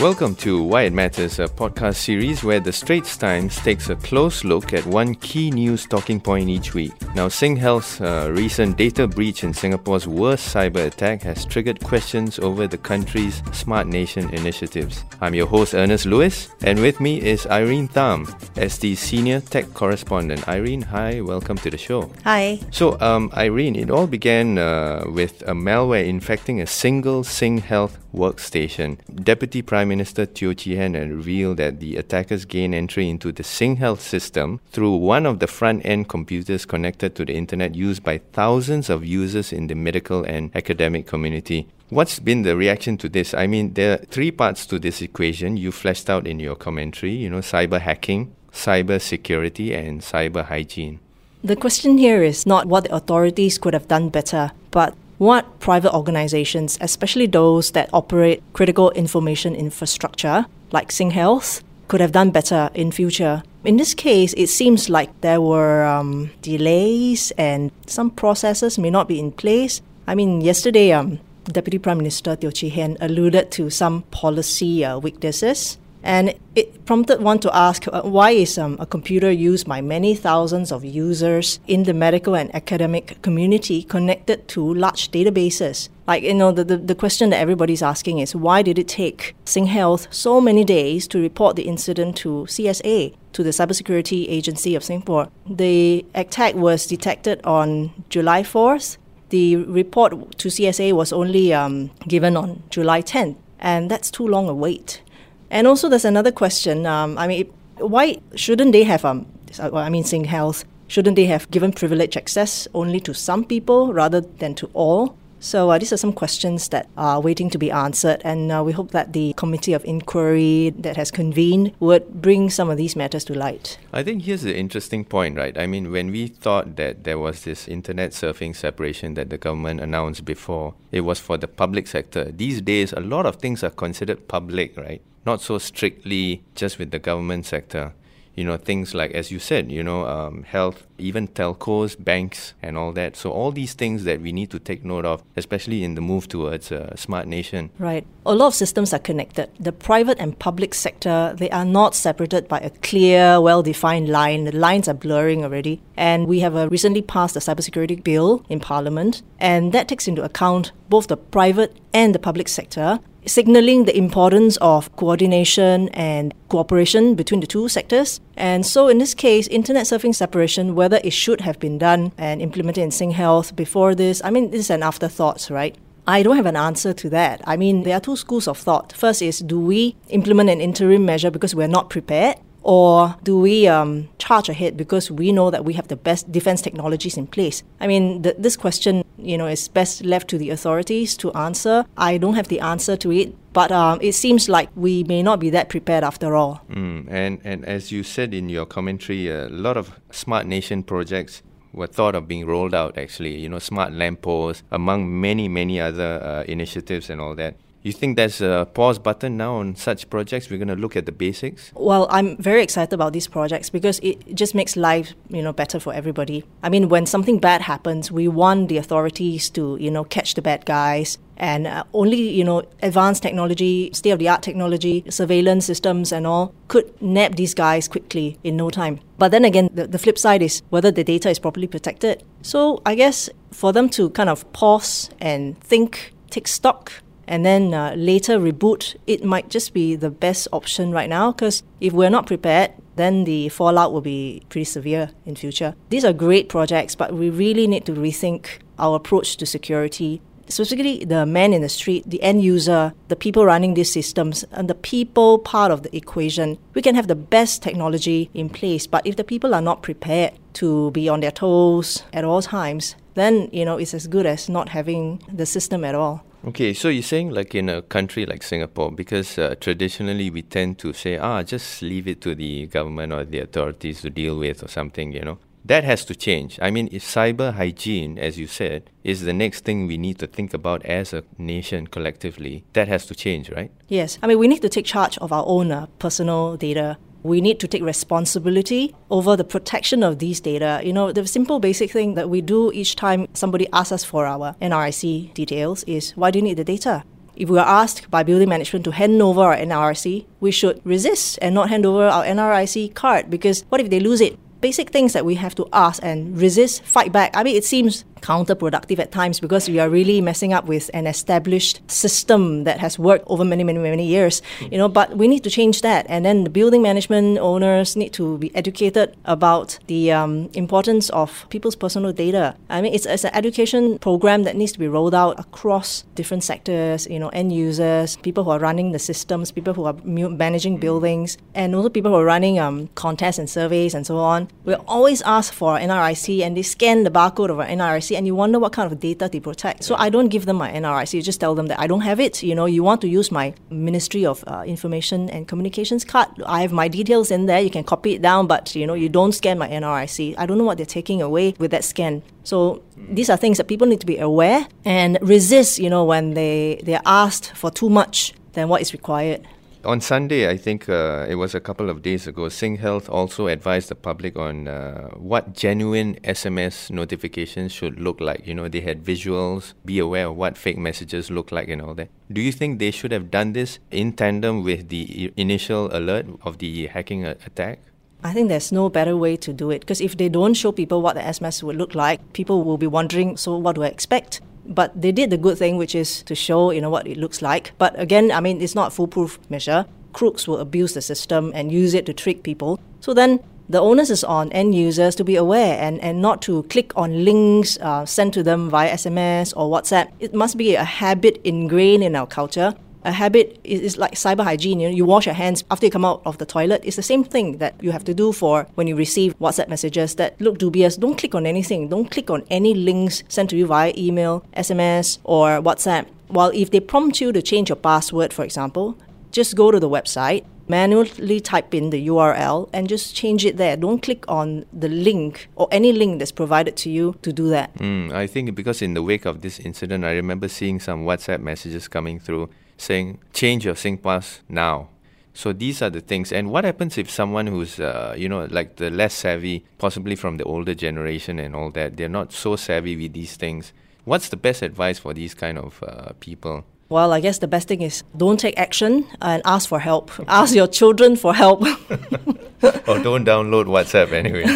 Welcome to Why It Matters, a podcast series where the Straits Times takes a close look at one key news talking point each week. Now, SingHealth's uh, recent data breach in Singapore's worst cyber attack has triggered questions over the country's Smart Nation initiatives. I'm your host, Ernest Luis, and with me is Irene Tham, ST's senior tech correspondent. Irene, hi, welcome to the show. Hi. So, um, Irene, it all began uh, with a malware infecting a single SingHealth workstation. Deputy Prime Minister Teo Chee Hean revealed that the attackers gained entry into the SingHealth system through one of the front end computers connected to the internet used by thousands of users in the medical and academic community. What's been the reaction to this? I mean, there are three parts to this equation you fleshed out in your commentary, you know, cyber hacking, cyber security, and cyber hygiene. The question here is not what the authorities could have done better, but what private organizations, especially those that operate critical information infrastructure like SingHealth, could have done better in future. In this case, it seems like there were um, delays and some processes may not be in place. I mean, yesterday, um, Deputy Prime Minister Teo Chee Hean alluded to some policy uh, weaknesses and it prompted one to ask uh, why is um, a computer used by many thousands of users in the medical and academic community connected to large databases? Like, you know, the, the, the question that everybody's asking is why did it take SingHealth so many days to report the incident to CSA, to the Cybersecurity Agency of Singapore? The attack was detected on July 4th. The report to CSA was only um, given on July 10th, and that's too long a wait. And also, there's another question. Um, I mean, why shouldn't they have? Um, I mean, SingHealth shouldn't they have given privilege access only to some people rather than to all? So uh, these are some questions that are waiting to be answered, and uh, we hope that the committee of inquiry that has convened would bring some of these matters to light. I think here's the interesting point, right? I mean, when we thought that there was this internet surfing separation that the government announced before, it was for the public sector. These days, a lot of things are considered public, right? not so strictly just with the government sector. You know, things like, as you said, you know, um, health, even telcos, banks, and all that. So, all these things that we need to take note of, especially in the move towards a smart nation. Right. A lot of systems are connected. The private and public sector, they are not separated by a clear, well defined line. The lines are blurring already. And we have a recently passed a cybersecurity bill in Parliament, and that takes into account both the private and the public sector signaling the importance of coordination and cooperation between the two sectors. And so, in this case, internet surfing separation, whether it should have been done and implemented in SingHealth before this, I mean, this is an afterthought, right? I don't have an answer to that. I mean, there are two schools of thought. First is do we implement an interim measure because we're not prepared? Or do we um, charge ahead because we know that we have the best defense technologies in place? I mean, this question, you know, is best left to the authorities to answer. I don't have the answer to it, but um, it seems like we may not be that prepared after all. Mm, and, and as you said in your commentary, a lot of smart nation projects were thought of being rolled out actually you know smart lampposts among many many other uh, initiatives and all that you think there's a pause button now on such projects? We're going to look at the basics. Well, I'm very excited about these projects because it just makes life, you know, better for everybody. I mean, when something bad happens, we want the authorities to, you know, catch the bad guys, and uh, only you know advanced technology state of the art technology surveillance systems and all could nab these guys quickly in no time but then again the, the flip side is whether the data is properly protected so i guess for them to kind of pause and think take stock and then uh, later reboot, it might just be the best option right now because if we're not prepared, then the fallout will be pretty severe in future. These are great projects, but we really need to rethink our approach to security. Specifically, the man in the street, the end user, the people running these systems, and the people part of the equation. We can have the best technology in place, but if the people are not prepared to be on their toes at all times, then you know it's as good as not having the system at all. Okay, so you're saying like in a country like Singapore, because uh, traditionally we tend to say, ah, just leave it to the government or the authorities to deal with or something, you know. That has to change. I mean, if cyber hygiene, as you said, is the next thing we need to think about as a nation collectively, that has to change, right? Yes. I mean, we need to take charge of our own uh, personal data we need to take responsibility over the protection of these data. You know, the simple basic thing that we do each time somebody asks us for our NRIC details is why do you need the data? if we are asked by building management to hand over our NRIC, we should resist and not hand over our NRIC card because what if they lose it? Basic things that we have to ask and resist, fight back. I mean, it seems counterproductive at times because we are really messing up with an established system that has worked over many, many, many years. You know, but we need to change that. And then the building management owners need to be educated about the um, importance of people's personal data. I mean, it's, it's an education program that needs to be rolled out across different sectors. You know, end users, people who are running the systems, people who are managing buildings, and also people who are running um, contests and surveys and so on. We always ask for NRIC, and they scan the barcode of our NRIC and you wonder what kind of data they protect. So I don't give them my NRIC. You just tell them that I don't have it. You know, you want to use my Ministry of uh, Information and Communications card. I have my details in there. You can copy it down, but you know, you don't scan my NRIC. I don't know what they're taking away with that scan. So these are things that people need to be aware and resist. You know, when they they're asked for too much than what is required. On Sunday, I think uh, it was a couple of days ago, SingHealth also advised the public on uh, what genuine SMS notifications should look like. You know, they had visuals, be aware of what fake messages look like and all that. Do you think they should have done this in tandem with the initial alert of the hacking attack? I think there's no better way to do it because if they don't show people what the SMS would look like, people will be wondering, so what do I expect? But they did the good thing, which is to show you know what it looks like. But again, I mean, it's not a foolproof measure. Crooks will abuse the system and use it to trick people. So then the onus is on end users to be aware and, and not to click on links uh, sent to them via SMS or WhatsApp. It must be a habit ingrained in our culture a habit is, is like cyber hygiene. You know, you wash your hands after you come out of the toilet. It's the same thing that you have to do for when you receive WhatsApp messages that look dubious. Don't click on anything. Don't click on any links sent to you via email, SMS, or WhatsApp. While if they prompt you to change your password, for example, just go to the website, manually type in the URL and just change it there. Don't click on the link or any link that's provided to you to do that. Mm, I think because in the wake of this incident, I remember seeing some WhatsApp messages coming through saying change your SingPass now. So these are the things. And what happens if someone who's, uh, you know, like the less savvy, possibly from the older generation and all that, they're not so savvy with these things. What's the best advice for these kind of uh, people? Well, I guess the best thing is don't take action and ask for help. ask your children for help. or don't download WhatsApp anyway.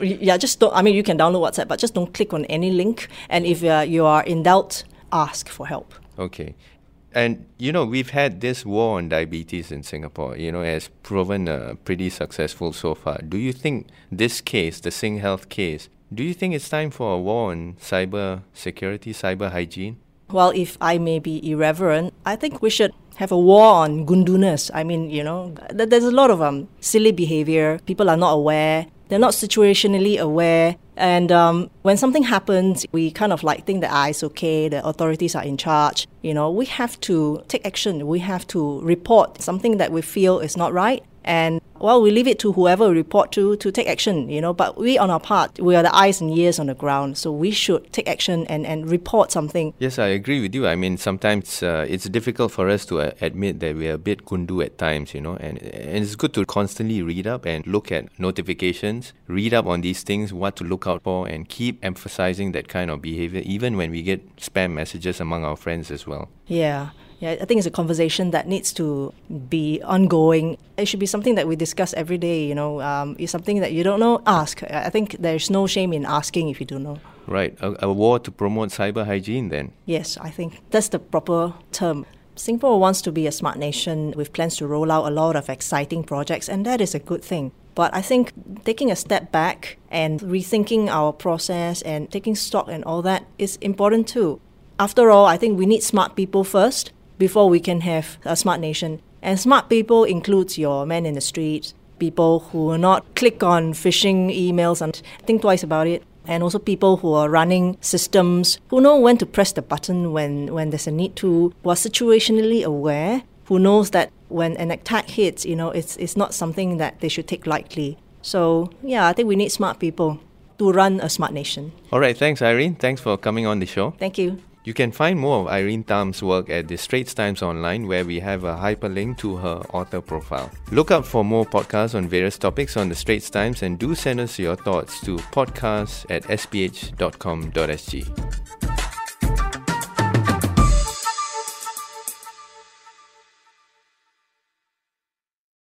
yeah, just don't. I mean, you can download WhatsApp, but just don't click on any link. And if uh, you are in doubt, ask for help. Okay. And you know, we've had this war on diabetes in Singapore, you know, has proven uh, pretty successful so far. Do you think this case, the SingHealth case, do you think it's time for a war on cyber security, cyber hygiene? Well, if I may be irreverent, I think we should have a war on gunduness. I mean, you know, there's a lot of um, silly behavior. People are not aware. They're not situationally aware. And um, when something happens, we kind of like think that ah, it's okay, the authorities are in charge. You know, we have to take action. We have to report something that we feel is not right. And well, we leave it to whoever we report to to take action, you know. But we, on our part, we are the eyes and ears on the ground, so we should take action and, and report something. Yes, I agree with you. I mean, sometimes uh, it's difficult for us to uh, admit that we are a bit gundu at times, you know, and, and it's good to constantly read up and look at notifications, read up on these things, what to look out for, and keep emphasizing that kind of behavior, even when we get spam messages among our friends as well. Yeah. Yeah, I think it's a conversation that needs to be ongoing. It should be something that we discuss every day. You know, um, it's something that you don't know, ask. I think there's no shame in asking if you don't know. Right, a, a war to promote cyber hygiene. Then. Yes, I think that's the proper term. Singapore wants to be a smart nation with plans to roll out a lot of exciting projects, and that is a good thing. But I think taking a step back and rethinking our process and taking stock and all that is important too. After all, I think we need smart people first before we can have a smart nation. And smart people includes your man in the street, people who will not click on phishing emails and think twice about it, and also people who are running systems who know when to press the button when, when there's a need to, who are situationally aware, who knows that when an attack hits, you know, it's, it's not something that they should take lightly. So, yeah, I think we need smart people to run a smart nation. All right, thanks, Irene. Thanks for coming on the show. Thank you. You can find more of Irene Tham's work at the Straits Times Online, where we have a hyperlink to her author profile. Look out for more podcasts on various topics on the Straits Times and do send us your thoughts to podcasts at sph.com.sg.